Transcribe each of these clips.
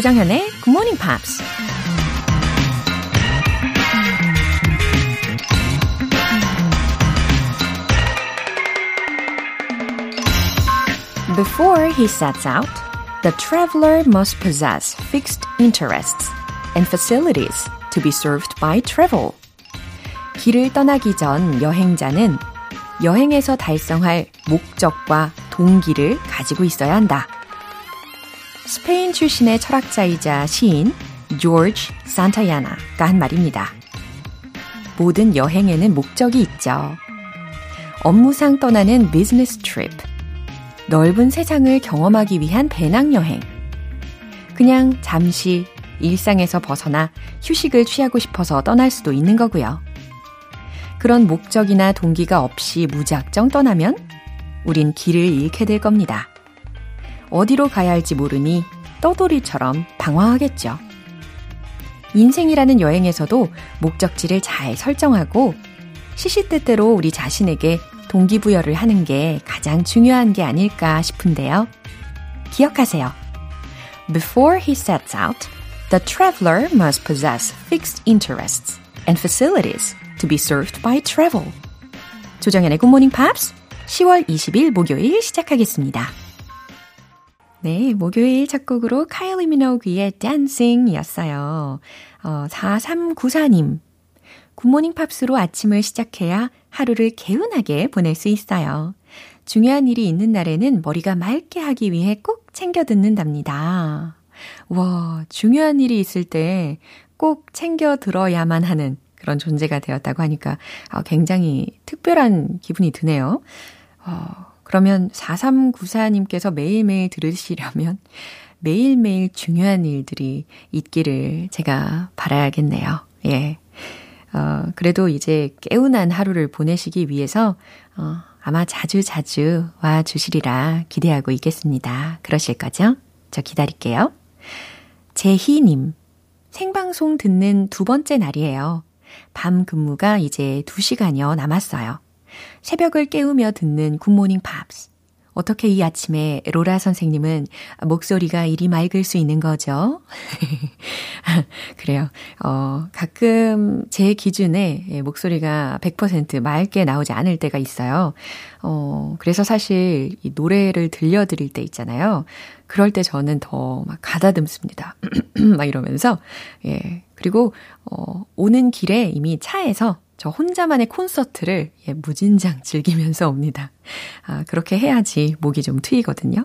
조장현의 Good Morning Pops. Before he sets out, the traveler must possess fixed interests and facilities to be served by travel. 길을 떠나기 전 여행자는 여행에서 달성할 목적과 동기를 가지고 있어야 한다. 스페인 출신의 철학자이자 시인 조지 산타야나가 한 말입니다. 모든 여행에는 목적이 있죠. 업무상 떠나는 비즈니스 트립. 넓은 세상을 경험하기 위한 배낭 여행. 그냥 잠시 일상에서 벗어나 휴식을 취하고 싶어서 떠날 수도 있는 거고요. 그런 목적이나 동기가 없이 무작정 떠나면 우린 길을 잃게 될 겁니다. 어디로 가야 할지 모르니 떠돌이처럼 방황하겠죠. 인생이라는 여행에서도 목적지를 잘 설정하고 시시때때로 우리 자신에게 동기부여를 하는 게 가장 중요한 게 아닐까 싶은데요. 기억하세요. Before he sets out, the traveler must possess fixed interests and facilities to be served by travel. 조정연의 Morning Pops 10월 20일 목요일 시작하겠습니다. 네, 목요일 첫 곡으로 카일리 미노그의 였어요. 어, 4394님. 굿모닝 팝스로 아침을 시작해야 하루를 개운하게 보낼 수 있어요. 중요한 일이 있는 날에는 머리가 맑게 하기 위해 꼭 챙겨 듣는답니다. 와, 중요한 일이 있을 때 꼭 챙겨 들어야만 하는 그런 존재가 되었다고 하니까 아, 굉장히 특별한 기분이 드네요. 어, 그러면 4394님께서 매일매일 들으시려면 매일매일 중요한 일들이 있기를 제가 바라야겠네요. 예. 어, 그래도 이제 깨운한 하루를 보내시기 위해서, 어, 아마 자주 자주 와 주시리라 기대하고 있겠습니다. 그러실 거죠? 저 기다릴게요. 재희님, 생방송 듣는 두 번째 날이에요. 밤 근무가 이제 2시간여 남았어요. 새벽을 깨우며 듣는 Good Morning Pops. 어떻게 이 아침에 로라 선생님은 목소리가 이리 맑을 수 있는 거죠? 그래요. 어, 가끔 제 기준에 예, 목소리가 100% 맑게 나오지 않을 때가 있어요. 어, 그래서 사실 이 노래를 들려드릴 때 있잖아요. 그럴 때 저는 더 막 가다듬습니다. 막 이러면서, 예. 그리고, 어, 오는 길에 이미 차에서 저 혼자만의 콘서트를 예, 무진장 즐기면서 옵니다. 아, 그렇게 해야지 목이 좀 트이거든요.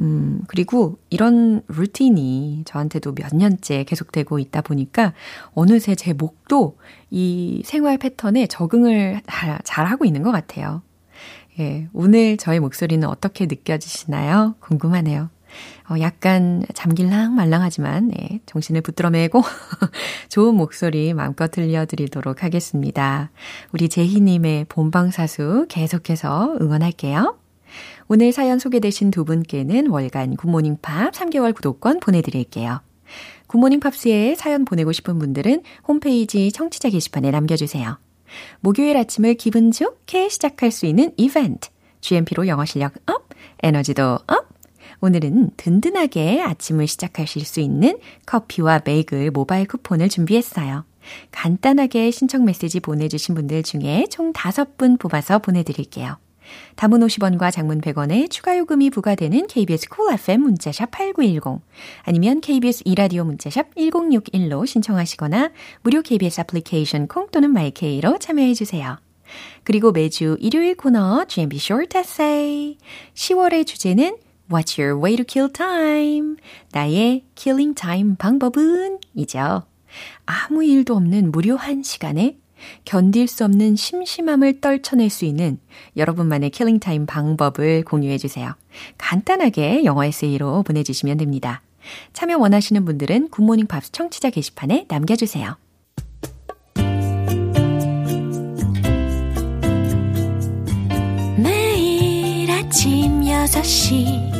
음, 그리고 이런 루틴이 저한테도 몇 년째 계속되고 있다 보니까 어느새 제 목도 이 생활 패턴에 적응을 잘 하고 있는 것 같아요. 예, 오늘 저의 목소리는 어떻게 느껴지시나요? 궁금하네요. 어, 약간 잠길랑 말랑하지만 네, 정신을 붙들어 매고 좋은 목소리 마음껏 들려드리도록 하겠습니다. 우리 제희님의 본방사수 계속해서 응원할게요. 오늘 사연 소개되신 두 분께는 월간 굿모닝 팝 3개월 구독권 보내드릴게요. 굿모닝 팝스에 사연 보내고 싶은 분들은 홈페이지 청취자 게시판에 남겨주세요. 목요일 아침을 기분 좋게 시작할 수 있는 이벤트. GMP로 영어 실력 up, 에너지도 up, 오늘은 든든하게 아침을 시작하실 수 있는 커피와 베이글 모바일 쿠폰을 준비했어요. 간단하게 신청 메시지 보내주신 분들 중에 총 5분 뽑아서 보내드릴게요. 단문 50원과 장문 100원의 추가 요금이 부과되는 KBS cool FM 문자샵 8910 아니면 KBS 2라디오 문자샵 1061로 신청하시거나 무료 KBS 애플리케이션 콩 또는 마이케이로 참여해 주세요. 그리고 매주 일요일 코너 GMP Short Essay 10월의 주제는 What's your way to kill time? 나의 killing time 방법은? 이죠. 아무 일도 없는 무료한 시간에 견딜 수 없는 심심함을 떨쳐낼 수 있는 여러분만의 killing time 방법을 공유해 주세요. 간단하게 영어 에세이로 보내주시면 됩니다. 참여 원하시는 분들은 굿모닝 팝스 청취자 게시판에 남겨주세요. 아침 6시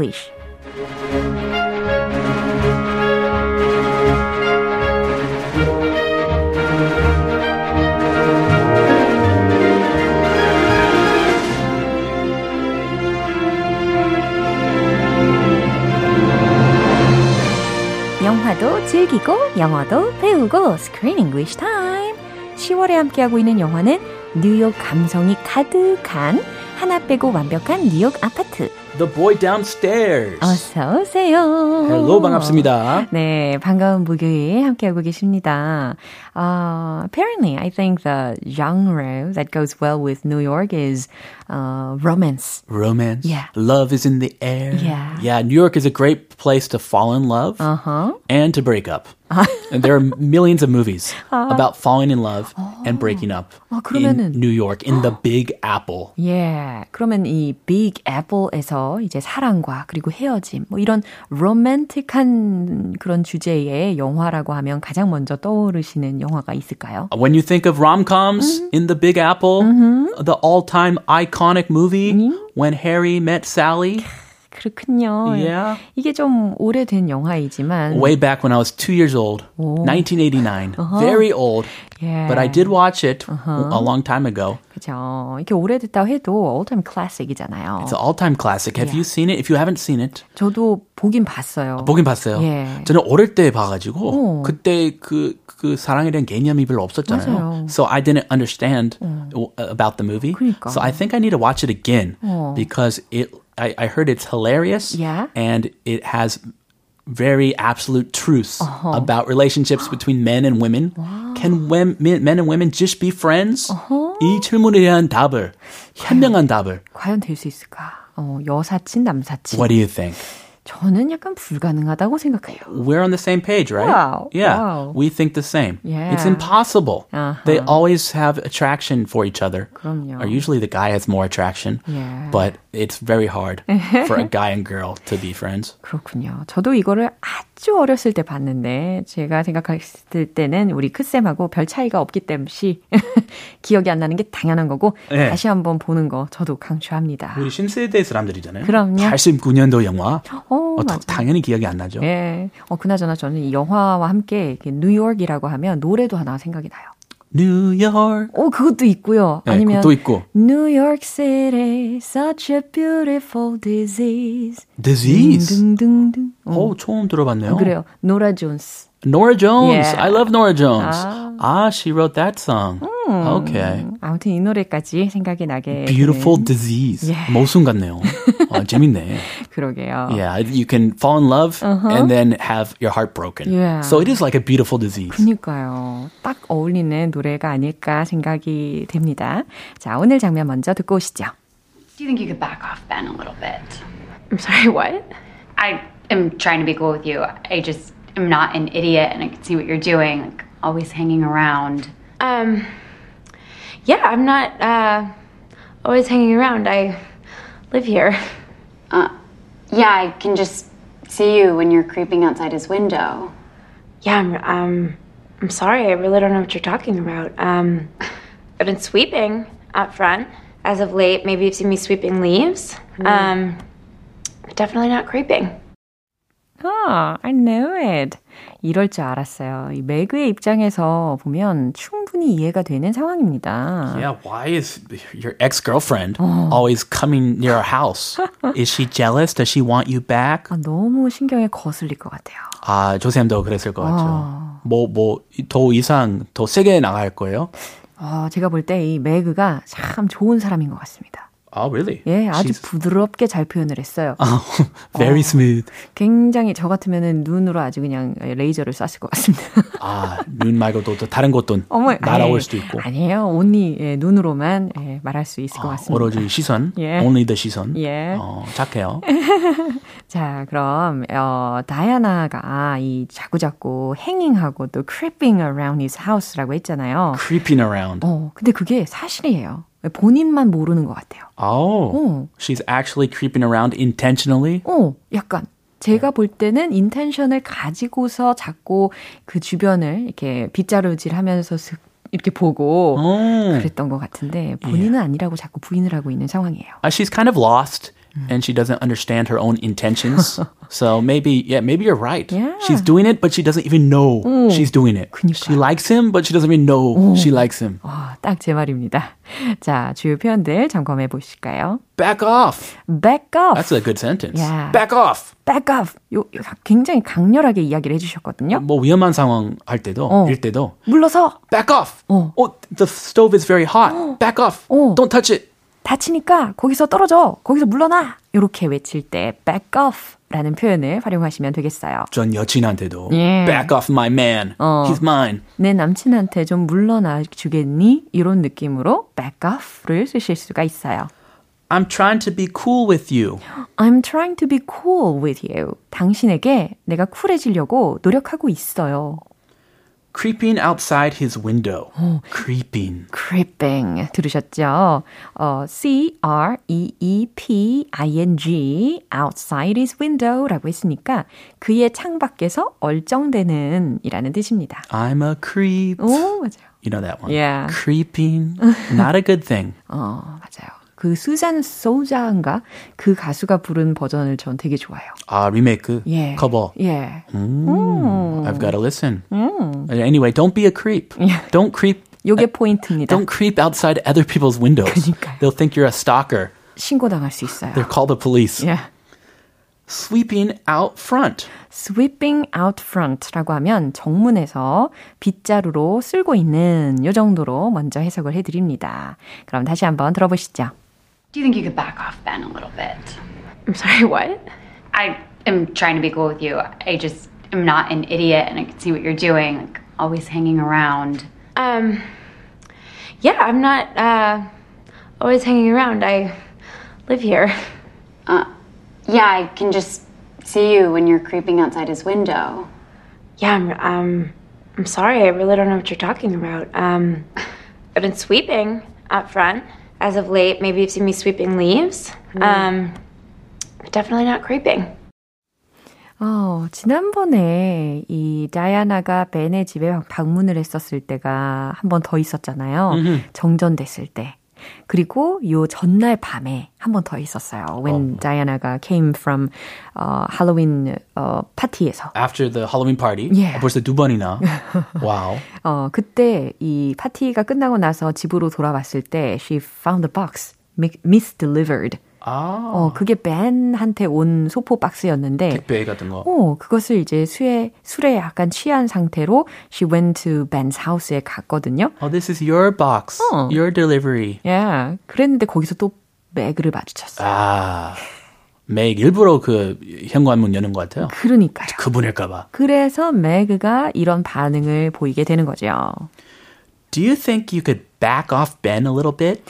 English. 영화도 즐기고 영어도 배우고 Screen English Time. 10월에 함께하고 있는 영화는 뉴욕 감성이 가득한 하나 빼고 완벽한 뉴욕 아파트. The Boy Downstairs. 어서 오세요. Hello, 반갑습니다. 네, 반가운 목요일 함께하고 계십니다. Uh, apparently, I think the genre that goes well with New York is uh, romance. Romance. Yeah. Love is in the air. Yeah. Yeah, New York is a great place to fall in love Uh-huh. and to break up. and there are millions of movies about falling in love and breaking up 아, 그러면은- in New York, in the Big Apple. 예. 그러면 이 Big Apple에서 이제 사랑과 그리고 헤어짐 뭐 이런 로맨틱한 그런 주제의 영화라고 하면 가장 먼저 떠오르시는 영화가 있을까요? When you think of rom-coms in the Big Apple, the all-time iconic movie, When Harry Met Sally, 그렇군요. Yeah. 이게 좀 오래된 영화이지만 way back when I was two years old, 1989. Very old, 예. but I did watch it a long time ago. 그죠. 이렇게 오래됐다고 해도 all-time classic이잖아요. It's an all-time classic. Have you seen it? If you haven't seen it, 저도 보긴 봤어요. 보긴 봤어요. 예. 저는 어릴 때 봐가지고 어. 그때 그, 그 사랑에 대한 개념이 별로 없었잖아요. 맞아요. So I didn't understand about the movie. 그러니까. So I think I need to watch it again 어. because it. I, I heard it's hilarious Yeah. and it has very absolute truths about relationships between men and women. Can wem, men, men and women just be friends? 이 질문에 대한 답을 현명한 답을 과연 될 수 있을까? 어, 여사친, 남사친. What do you think? 저는 약간 불가능하다고 생각해요. We're on the same page, right? Wow. Yeah. Wow. We think the same. Yeah. It's impossible. Uh-huh. They always have attraction for each other. 그럼요. Or usually the guy has more attraction. Yeah. But it's very hard for a guy and girl to be friends. 그렇군요. 저도 이거를 아주 어렸을 때 봤는데 제가 생각했을 때는 우리 크쌤하고 별 차이가 없기 때문에 기억이 안 나는 게 당연한 거고 네. 다시 한번 보는 거 저도 강추합니다. 우리 신세대 사람들이잖아요. 그럼요. 89년도 영화. 어, 어, 맞아. 당연히 기억이 안 나죠. 예. 어, 그나저나 저는 이 영화와 함께 뉴욕이라고 하면 노래도 하나 생각이 나요. New York. 오, 그것도 있고요. 네, 아니면 그것도 있고. New York City, such a beautiful disease. Disease. 등등등등. 어, 처음 들어봤네요. 그래요. 노라 존스. Nora Jones. Yeah. I love Nora Jones. 아. Ah, she wrote that song. Okay. 아무튼 이 노래까지 생각이 나게 Beautiful 되는- disease. Yeah. 모순 같네요. 어, 재밌네. 그러게요. Yeah, you can fall in love and then have your heart broken. Yeah. So it is like a beautiful disease. 그니까요. 딱 어울리는 노래가 아닐까 생각이 됩니다. 자, 오늘 장면 먼저 듣고 오시죠. Do you think you could back off Ben a little bit? I'm sorry, what? I am trying to be cool with you. I just am not an idiot and I can see what you're doing, like always hanging around. Um, yeah, I'm not uh, always hanging around. I live here. Uh, yeah, I can just see you when you're creeping outside his window. Yeah, I'm. Um, I'm sorry. I really don't know what you're talking about. Um, I've been sweeping out front as of late. Maybe you've seen me sweeping leaves. Um, but definitely not creeping. 아, I know it. 이럴 줄 알았어요. 이 매그의 입장에서 보면 충분히 이해가 되는 상황입니다. Yeah, why is your ex-girlfriend always coming near our house? is she jealous? Does she want you back? 아, 너무 신경에 거슬릴 것 같아요. 아, 조쌤도 그랬을 것 같죠. 뭐, 뭐, 더 이상, 더 세게 나갈 거예요? 어, 제가 볼 때 이 매그가 참 좋은 사람인 것 같습니다. Oh, really? 예, 아주 She's 부드럽게 잘 표현을 했어요. very smooth. 굉장히 저 같으면은 눈으로 아주 그냥 레이저를 쐈을 것 같습니다. 아, 눈 말고도 또 다른 것도 날아올 아이, 수도 있고. 아니에요. 온리 예, 눈으로만 예, 말할 수 있을 것 아, 같습니다. 오로지 시선, 예. only the 시선. 예. 어, 착해요. 자, 그럼 어, 다이아나가 이 자꾸자꾸 행잉하고 또 creeping around his house라고 했잖아요. Creeping around. 어, 근데 그게 사실이에요. 본인만 모르는 것 같아요. Oh, 어, she's actually creeping around intentionally. 어, 약간 제가 볼 때는 인텐션을 가지고서 자꾸 그 주변을 이렇게 빗자루질 하면서 슥 이렇게 보고 Oh. 그랬던 것 같은데 본인은 아니라고 자꾸 부인을 하고 있는 상황이에요. Uh, she's kind of lost and she doesn't understand her own intentions. so maybe, yeah, maybe you're right. Yeah. She's doing it, but she doesn't even know she's doing it. She likes him, but she doesn't even know she likes him. 와, 딱 제 말입니다. 자, 주요 표현들 점검해 보실까요? Back off. back off. That's a good sentence. Yeah. Back off. back off. 요, 요 굉장히 강렬하게 이야기를 해 주셨거든요. 뭐 위험한 상황 할 때도 어. 일 때도 물러서 back off. 어. Oh, the stove is very hot. Back off. 어. Don't touch it. 다치니까 거기서 떨어져. 거기서 물러나. 이렇게 외칠 때 back off 라는 표현을 활용하시면 되겠어요. 전 여친한테도 예. back off my man. 어. He's mine. 내 남친한테 좀 물러나 주겠니? 이런 느낌으로 back off를 쓰실 수가 있어요. I'm trying to be cool with you. I'm trying to be cool with you. 당신에게 내가 쿨해지려고 노력하고 있어요. Creeping outside his window. Creeping. creeping 들으셨죠? 어, C R E E P I N G outside his window라고 했으니까 그의 창 밖에서 얼쩡대는 이라는 뜻입니다. I'm a creep. 오, 맞아요. You know that one. Yeah. Creeping. Not a good thing. 어, 맞아요. 그 수잔 소자인가 그 가수가 부른 버전을 전 되게 좋아해요. 아, 리메이크. 예. 커버. 예. Mm, I've got to listen. Anyway, don't be a creep. Don't creep. 요게 포인트입니다. Don't creep outside other people's windows. 그러니까요. They'll think you're a stalker. 신고 당할 수 있어요. They'll call the police. 예. Sweeping out front. sweeping out front라고 하면 정문에서 빗자루로 쓸고 있는 요 정도로 먼저 해석을 해드립니다. 그럼 다시 한번 들어보시죠. Do you think you could back off Ben a little bit? I'm sorry, what? I am trying to be cool with you. I just am not an idiot and I can see what you're doing, like always hanging around. Um, yeah, I'm not uh, always hanging around. I live here. Uh, yeah, I can just see you when you're creeping outside his window. Yeah, I'm. Um, I'm sorry. I really don't know what you're talking about. Um, I've been sweeping out front as of late. Maybe you've seen me sweeping leaves. Um, but definitely not creeping. 어, 지난번에 이 다이아나가 벤의 집에 방문을 했었을 때가 한 번 더 있었잖아요. 정전됐을 때. 그리고 요 전날 밤에 한 번 더 있었어요. When Diana가 came from 어, 할로윈 어, 파티에서. After the Halloween party. Yeah. 벌써 두 번이나. wow. 어, 그때 이 파티가 끝나고 나서 집으로 돌아왔을 때 she found the box mi- misdelivered. 아. 어, 그게 벤한테 온 소포 박스였는데 택배 같은 거. 어, 그것을 이제 술에, 술에 약간 취한 상태로 she went to Ben's house에 갔거든요. Oh, this is your box. 어. Your delivery. 예. 그랬는데 거기서 또 매그를 마주쳤어요. 아. 맥 일부러 그 현관문 여는 것 같아요. 그러니까요. 그분일까봐. 그래서 매그가 이런 반응을 보이게 되는 거죠. Do you think you could back off Ben a little bit?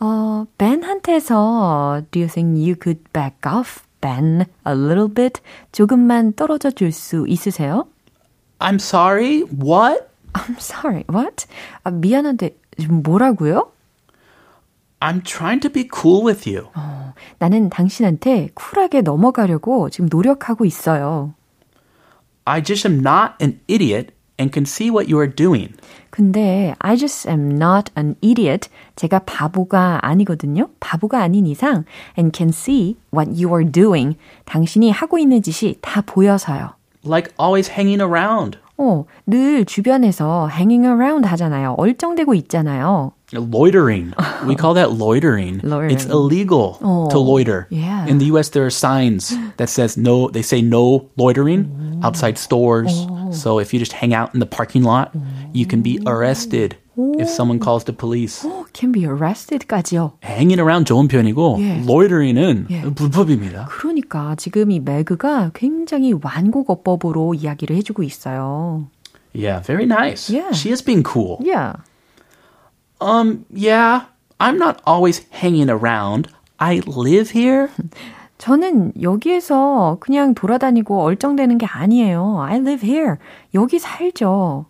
어, 벤한테서 do you think you could back off Ben a little bit? 조금만 떨어져 줄 수 있으세요? I'm sorry. What? I'm sorry, what? 아, 미안한데 뭐라고요? I'm trying to be cool with you. 나는 당신한테 쿨하게 넘어가려고 지금 노력하고 있어요. I just am not an idiot and can see what you are doing. 근데 I just am not an idiot. 제가 바보가 아니거든요. 바보가 아닌 이상 and can see what you are doing. 당신이 하고 있는 짓이 다 보여서요. Like always hanging around. 어, 늘 주변에서 hanging around 하잖아요. 얼쩡대고 있잖아요. Loitering. We call that loitering. Loitering. It's illegal Oh, to loiter. yeah. In the US there are signs that says no they say no loitering outside stores. So if you just hang out in the parking lot, you can be arrested If someone calls the police. can be arrested까지요. hanging around 좋은 편이고 예. loitering은 예. 불법입니다. 그러니까 지금 이 매그가 굉장히 완곡어법으로 이야기를 해주고 있어요. Yeah, very nice. Yeah. She is being cool. Yeah. Um, yeah, I'm not always hanging around. I live here. 저는 여기에서 그냥 돌아다니고 얼쩡대는 게 아니에요. I live here. 여기 살죠.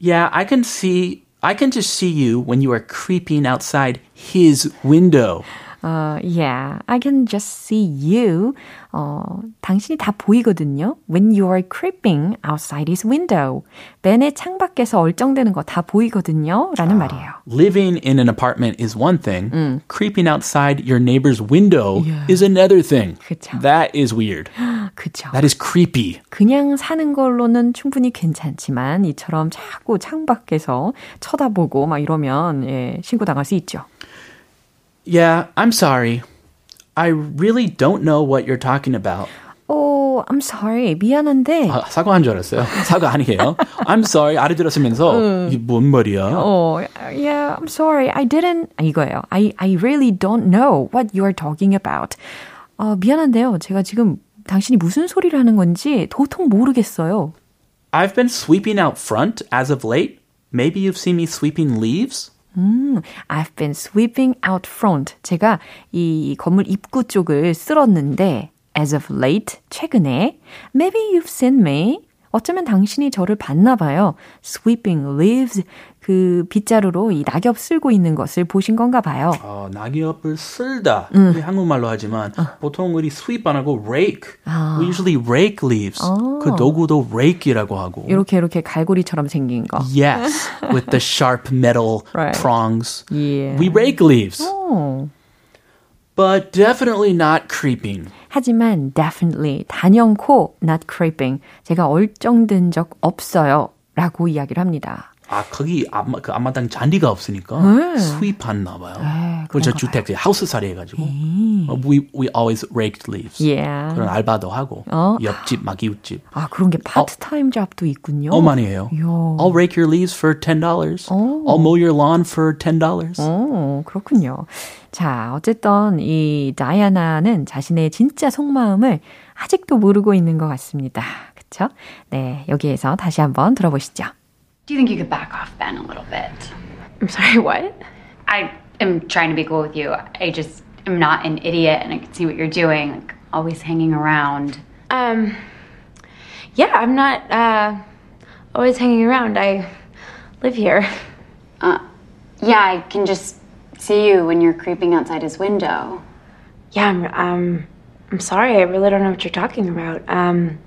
Yeah, I can see I can just see you when you are creeping outside his window. 어, yeah, I can just see you. 어, 당신이 다 보이거든요. When you are creeping outside his window. 벤의 창밖에서 얼쩡대는 거 다 보이거든요. 라는 말이에요. Living in an apartment is one thing. Creeping outside your neighbor's window Yeah. is another thing. 그쵸. That is weird. 그쵸. That is creepy. 그냥 사는 걸로는 충분히 괜찮지만 이처럼 자꾸 창밖에서 쳐다보고 막 이러면 예, 신고 당할 수 있죠. Yeah, I'm sorry. I really don't know what you're talking about. Oh, I'm sorry. 미안한데. 아, 사과한 줄 알았어요. 사과 아니에요. I'm sorry. 알아들었으면서 이게 뭔 말이야? Oh, yeah, I'm sorry. I didn't. 아, 이거예요. I, I really don't know what you are talking about. 어, 미안한데요. 제가 지금 당신이 무슨 소리를 하는 건지 도통 모르겠어요. I've been sweeping out front as of late. Maybe you've seen me sweeping leaves? 음, I've been sweeping out front. 제가 이 건물 입구 쪽을 쓸었는데 as of late, 최근에 maybe you've seen me. 어쩌면 당신이 저를 봤나 봐요. sweeping leaves. 그 빗자루로 이 낙엽 쓸고 있는 것을 보신 건가 봐요. 어, 낙엽을 쓸다. 우리 한국말로 하지만 보통 우리 sweep 안 하고 rake. We usually rake leaves. 그 도구도 rake이라고 하고. 이렇게 이렇게 갈고리처럼 생긴 거. Yes, with the sharp metal Right. prongs. Yeah. We rake leaves. 어. But definitely not creeping. 하지만 definitely 단연코 not creeping. 제가 얼쩡된 적 없어요. 라고 이야기를 합니다. 아, 거기 앞마, 그 앞마당 잔디가 없으니까 네. 스윗했나 봐요. 네, 그런가 주택 하우스 살이 해가지고 어, we we always raked leaves. Yeah. 그런 알바도 하고 어. 옆집 막 이웃집. 아, 그런 게 파트타임 잡도 있군요. 어 많이 해요. I'll rake your leaves for ten dollars. 어. I'll mow your lawn for ten dollars. 어, 그렇군요. 자, 어쨌든 이 다이아나는 자신의 진짜 속마음을 아직도 모르고 있는 것 같습니다. 그쵸? 네, 여기에서 다시 한번 들어보시죠. Do you think you could back off Ben a little bit? I'm sorry, what? I am trying to be cool with you. I just am not an idiot and I can see what you're doing, like always hanging around. Um, yeah, I'm not uh, always hanging around. I live here. Uh, yeah, I can just see you when you're creeping outside his window. Yeah, I'm. Um, I'm sorry. I really don't know what you're talking about. Um,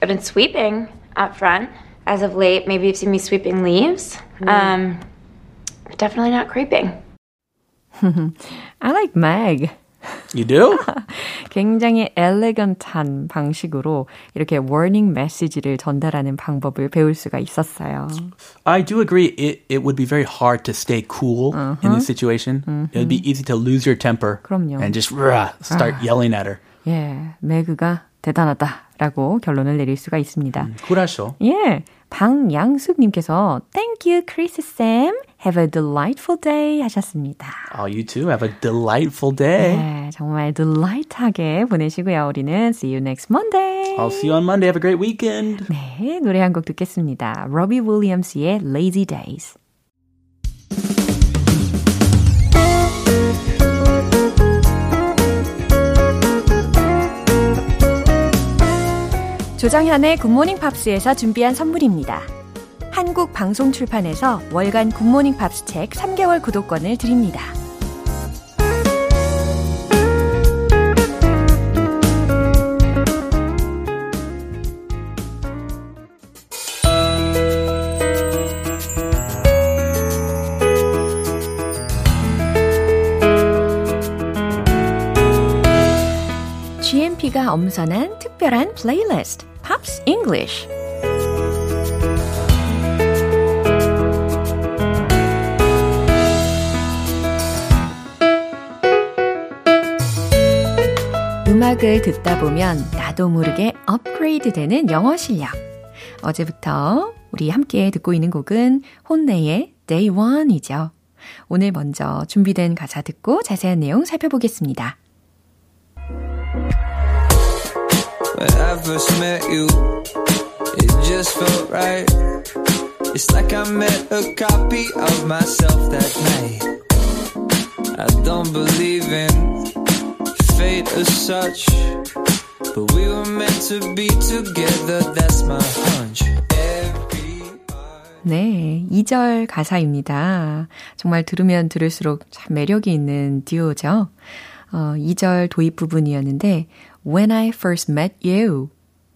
I've been sweeping out front as of late. Maybe you've seen me sweeping leaves. Um, but definitely not creeping. I like Meg. You do? 굉장히 엘레건트한 방식으로 이렇게 워닝 메시지를 전달하는 방법을 배울 수가 있었어요. I do agree. It it would be very hard to stay cool in this situation. It would be easy to lose your temper 그럼요. and just rah, start yelling at her. 예, 매그가 대단하다라고 결론을 내릴 수가 있습니다. 쿨하셔. 예, 방양숙님께서 Thank you, Chris Sam. Have a delightful day 하셨습니다. Oh, you too. Have a delightful day. 네, 정말 delight하게 보내시고요. 우리는 see you next Monday. I'll see you on Monday. Have a great weekend. 네, 노래 한 곡 듣겠습니다. 로비 윌리엄스의 Lazy Days. 조정현의 굿모닝 팝스에서 준비한 선물입니다. 한국 방송 출판에서 월간 굿모닝 팝스 책 3개월 구독권을 드립니다. GMP가 엄선한 특별한 플레이리스트 Pops English 음악을 듣다 보면 나도 모르게 업그레이드 되는 영어 실력. 어제부터 우리 함께 듣고 있는 곡은 혼내의 Day One이죠. 오늘 먼저 준비된 가사 듣고 자세한 내용 살펴보겠습니다. When I first met you, it just felt right. It's like I met a copy of myself that night. I don't believe in fate as such, but we were meant to be together, that's my hunch. 네, 2절 가사입니다. 정말 들으면 들을수록 참 매력이 있는 듀오죠. 어, 2절 도입 부분이었는데, When I first met you.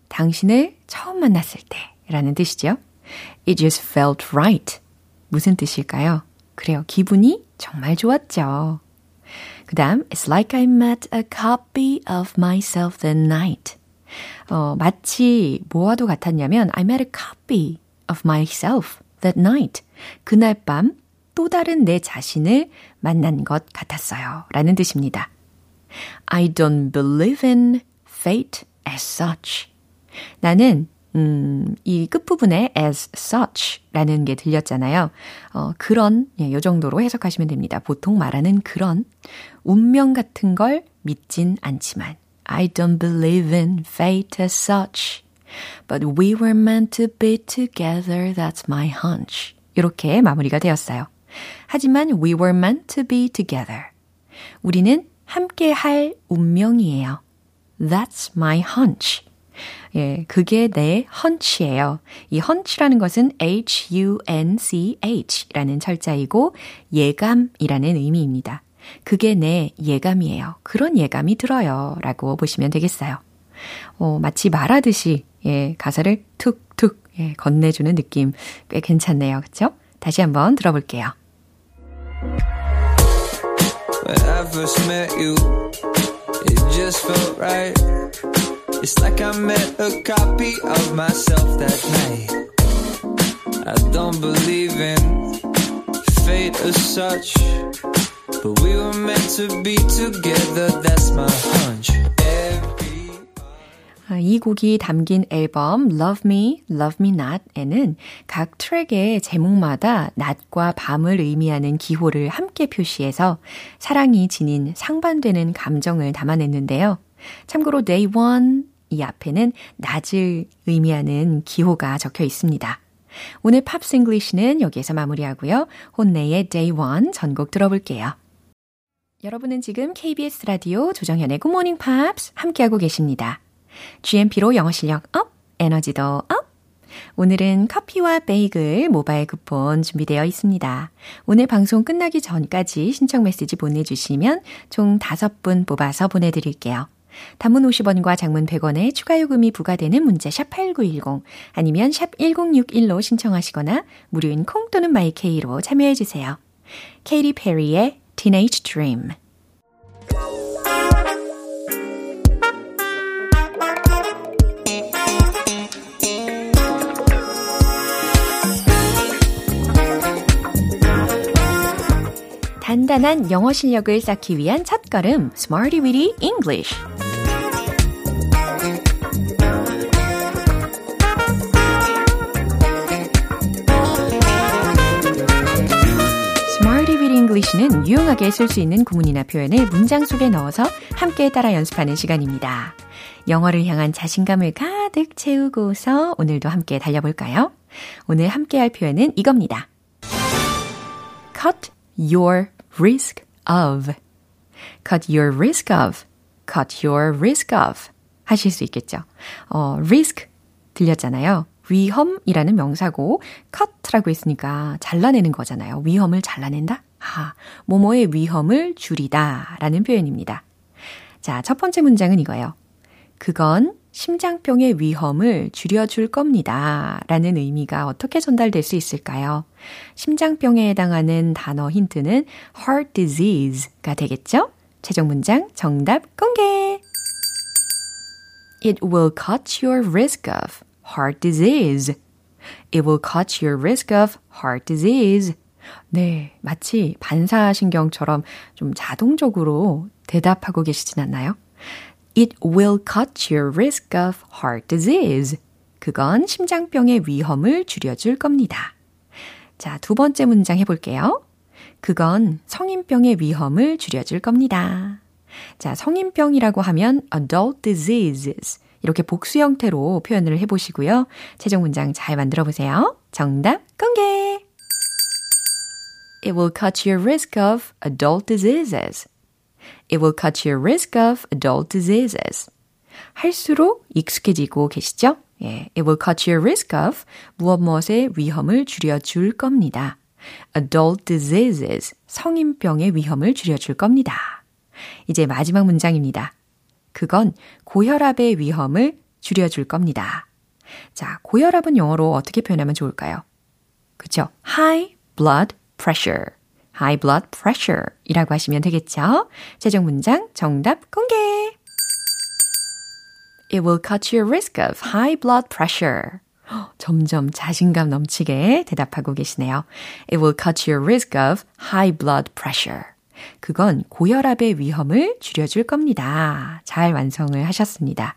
당신을 처음 만났을 때 라는 뜻이죠. It just felt right. 무슨 뜻일까요? 그래요. 기분이 정말 좋았죠. 그 다음, It's like I met a copy of myself that night. 어, 마치 뭐와도 같았냐면, I met a copy of myself that night. 그날 밤 또 다른 내 자신을 만난 것 같았어요. 라는 뜻입니다. I don't believe in fate as such. 나는 음, 이 끝부분에 as such 라는 게 들렸잖아요. 어, 그런, 예, 요 정도로 해석하시면 됩니다. 보통 말하는 그런 운명 같은 걸 믿진 않지만 I don't believe in fate as such. But we were meant to be together, that's my hunch. 이렇게 마무리가 되었어요. 하지만 we were meant to be together. 우리는 함께 할 운명이에요. That's my hunch. 예, 그게 내 헌치예요. 이 헌치라는 것은 H-U-N-C-H 라는 철자이고 예감이라는 의미입니다. 그게 내 예감이에요. 그런 예감이 들어요. 라고 보시면 되겠어요. 어, 마치 말하듯이, 예, 가사를 툭툭, 예, 건네주는 느낌 꽤 괜찮네요. 그쵸? 다시 한번 들어볼게요. When I first met you, it just felt right. It's like I met a copy of myself that night. I don't believe in fate as such. But we were meant to be together, that's my hunch. 이 곡이 담긴 앨범 Love Me, Love Me Not에는 각 트랙의 제목마다 낮과 밤을 의미하는 기호를 함께 표시해서 사랑이 지닌 상반되는 감정을 담아냈는데요. 참고로 Day One 이 앞에는 낮을 의미하는 기호가 적혀 있습니다. 오늘 Pops English는 여기에서 마무리하고요. 혼네의 Day One 전곡 들어볼게요. 여러분은 지금 KBS 라디오 조정현의 Good Morning Pops 함께하고 계십니다. GMP로 영어 실력 up, 에너지도 up! 오늘은 커피와 베이글 모바일 쿠폰 준비되어 있습니다. 오늘 방송 끝나기 전까지 신청 메시지 보내주시면 총 5분 뽑아서 보내드릴게요. 단문 50원과 장문 100원의 추가 요금이 부과되는 문자 샵 8910 아니면 샵 1061로 신청하시거나 무료인 콩 또는 마이케이로 참여해 주세요. 케이리 페리의 Teenage Dream 단단한 영어 실력을 쌓기 위한 첫걸음 Smarty Weedy English English는 유용하게 쓸 수 있는 구문이나 표현을 문장 속에 넣어서 함께 따라 연습하는 시간입니다. 영어를 향한 자신감을 가득 채우고서 오늘도 함께 달려볼까요? 오늘 함께 할 표현은 이겁니다. cut your risk of. cut your risk of. cut your risk of. 하실 수 있겠죠. 어, risk 들렸잖아요. 위험이라는 명사고 cut라고 했으니까 잘라내는 거잖아요. 위험을 잘라낸다? 아, 뭐뭐의 위험을 줄이다 라는 표현입니다. 자, 첫 번째 문장은 이거예요. 그건 심장병의 위험을 줄여줄 겁니다. 라는 의미가 어떻게 전달될 수 있을까요? 심장병에 해당하는 단어 힌트는 heart disease가 되겠죠? 최종 문장 정답 공개! It will cut your risk of heart disease. It will cut your risk of heart disease. 네, 마치 반사신경처럼 좀 자동적으로 대답하고 계시진 않나요? It will cut your risk of heart disease. 그건 심장병의 위험을 줄여줄 겁니다. 자, 두 번째 문장 해볼게요. 그건 성인병의 위험을 줄여줄 겁니다. 자, 성인병이라고 하면 adult diseases. 이렇게 복수 형태로 표현을 해보시고요. 최종 문장 잘 만들어 보세요. 정답 공개! It will cut your risk of adult diseases. It will cut your risk of adult diseases. 할수록 익숙해지고 계시죠? 예, it will cut your risk of 무엇 무엇의 위험을 줄여줄 겁니다. adult diseases, 성인병의 위험을 줄여줄 겁니다. 이제 마지막 문장입니다. 그건 고혈압의 위험을 줄여줄 겁니다. 자, 고혈압은 영어로 어떻게 표현하면 좋을까요? 그쵸? high blood pressure. High blood pressure 이라고 하시면 되겠죠? 최종 문장 정답 공개! It will cut your risk of high blood pressure. 점점 자신감 넘치게 대답하고 계시네요. It will cut your risk of high blood pressure. 그건 고혈압의 위험을 줄여줄 겁니다. 잘 완성을 하셨습니다.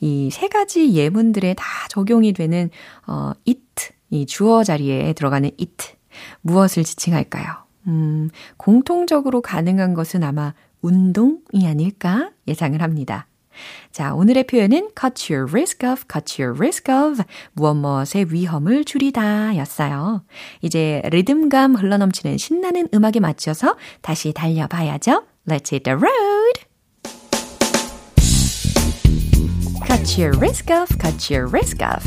이 세 가지 예문들에 다 적용이 되는 어, it, 이 주어 자리에 들어가는 it. 무엇을 지칭할까요? 음, 공통적으로 가능한 것은 아마 운동이 아닐까 예상을 합니다. 자, 오늘의 표현은 cut your risk of, cut your risk of, 무엇 무엇의 위험을 줄이다 였어요. 이제 리듬감 흘러넘치는 신나는 음악에 맞춰서 다시 달려봐야죠. Let's hit the road! Cut your risk of, cut your risk of.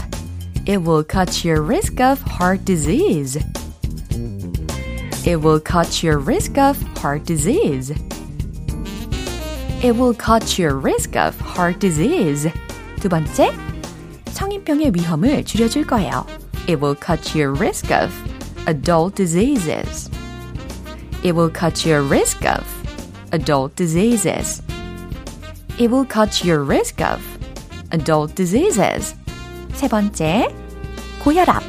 It will cut your risk of heart disease. It will cut your risk of heart disease. It will cut your risk of heart disease. 두 번째, 성인병의 위험을 줄여줄 거예요. It will cut your risk of adult diseases. It will cut your risk of adult diseases. It will cut your risk of adult diseases. 세 번째, 고혈압.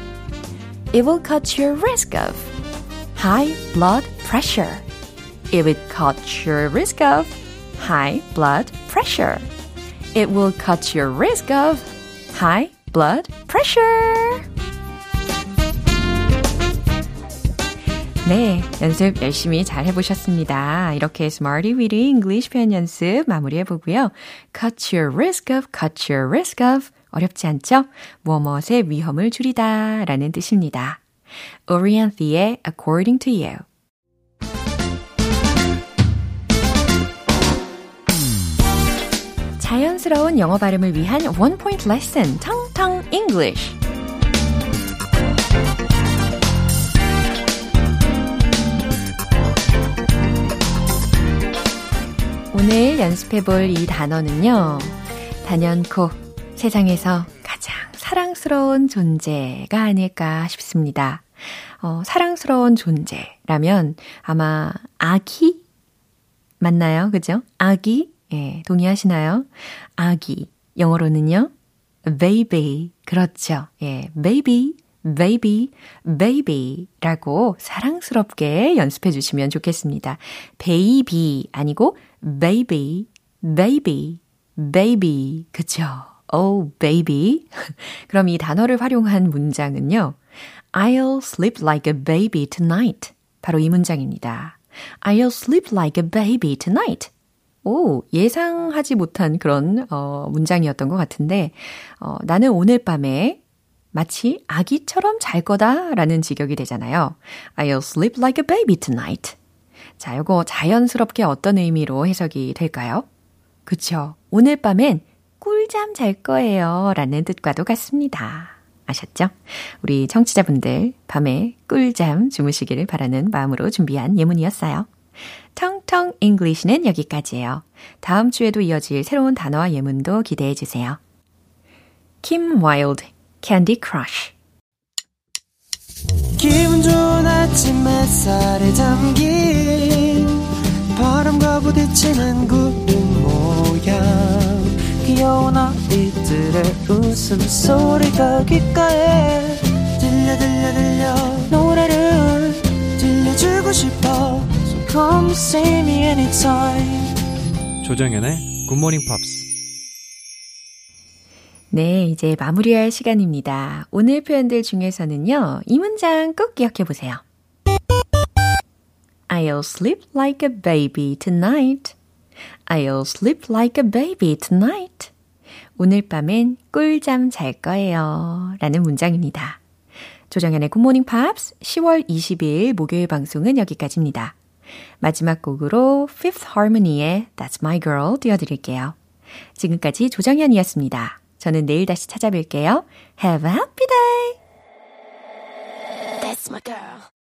It will cut your risk of high blood pressure. It will cut your risk of high blood pressure. It will cut your risk of high blood pressure. 네, 연습 열심히 잘 해보셨습니다. 이렇게 Smarty Weedy English 표현 연습 마무리해보고요. Cut your risk of, cut your risk of. 어렵지 않죠? 무엇무엇의 위험을 줄이다 라는 뜻입니다. Orienthy의 According to You. 자연스러운 영어 발음을 위한 원 포인트 레슨 텅텅 English. 오늘 연습해 볼 이 단어는요. 단연코 세상에서 사랑스러운 존재가 아닐까 싶습니다. 어, 사랑스러운 존재라면 아마 아기 맞나요? 그죠? 아기 예, 동의하시나요? 아기. 영어로는요. baby. 그렇죠. 예, baby, baby, baby라고 사랑스럽게 연습해 주시면 좋겠습니다. baby 아니고 baby, baby, baby. 그쵸? Oh, baby. 그럼 이 단어를 활용한 문장은요. I'll sleep like a baby tonight. 바로 이 문장입니다. I'll sleep like a baby tonight. 오, 예상하지 못한 그런, 어, 문장이었던 것 같은데, 어, 나는 오늘 밤에 마치 아기처럼 잘 거다 라는 직역이 되잖아요. I'll sleep like a baby tonight. 자, 요거 자연스럽게 어떤 의미로 해석이 될까요? 그쵸. 오늘 밤엔 꿀잠 잘 거예요. 라는 뜻과도 같습니다. 아셨죠? 우리 청취자분들 밤에 꿀잠 주무시기를 바라는 마음으로 준비한 예문이었어요. 텅텅 English는 여기까지예요. 다음 주에도 이어질 새로운 단어와 예문도 기대해 주세요. Kim Wilde, Candy Crush 기분 좋은 아침 햇살에 담긴 바람과 부딪히는 구름 귀여운 아이들의 웃음소리가 귓가에 들려 들려 들려 노래를 들려주고 싶어 Come see me anytime. 조정연의 굿모닝 팝스. 네, 이제 마무리할 시간입니다. 오늘 표현들 중에서는요, 이 문장 꼭 기억해 보세요. I'll sleep like a baby tonight. I'll sleep like a baby tonight. 오늘 밤엔 꿀잠 잘 거예요. 라는 문장입니다. 조정현의 굿모닝 팝스 10월 22일 목요일 방송은 여기까지입니다. 마지막 곡으로 Fifth Harmony의 That's My Girl 띄워드릴게요. 지금까지 조정현이었습니다. 저는 내일 다시 찾아뵐게요. Have a happy day! That's my girl.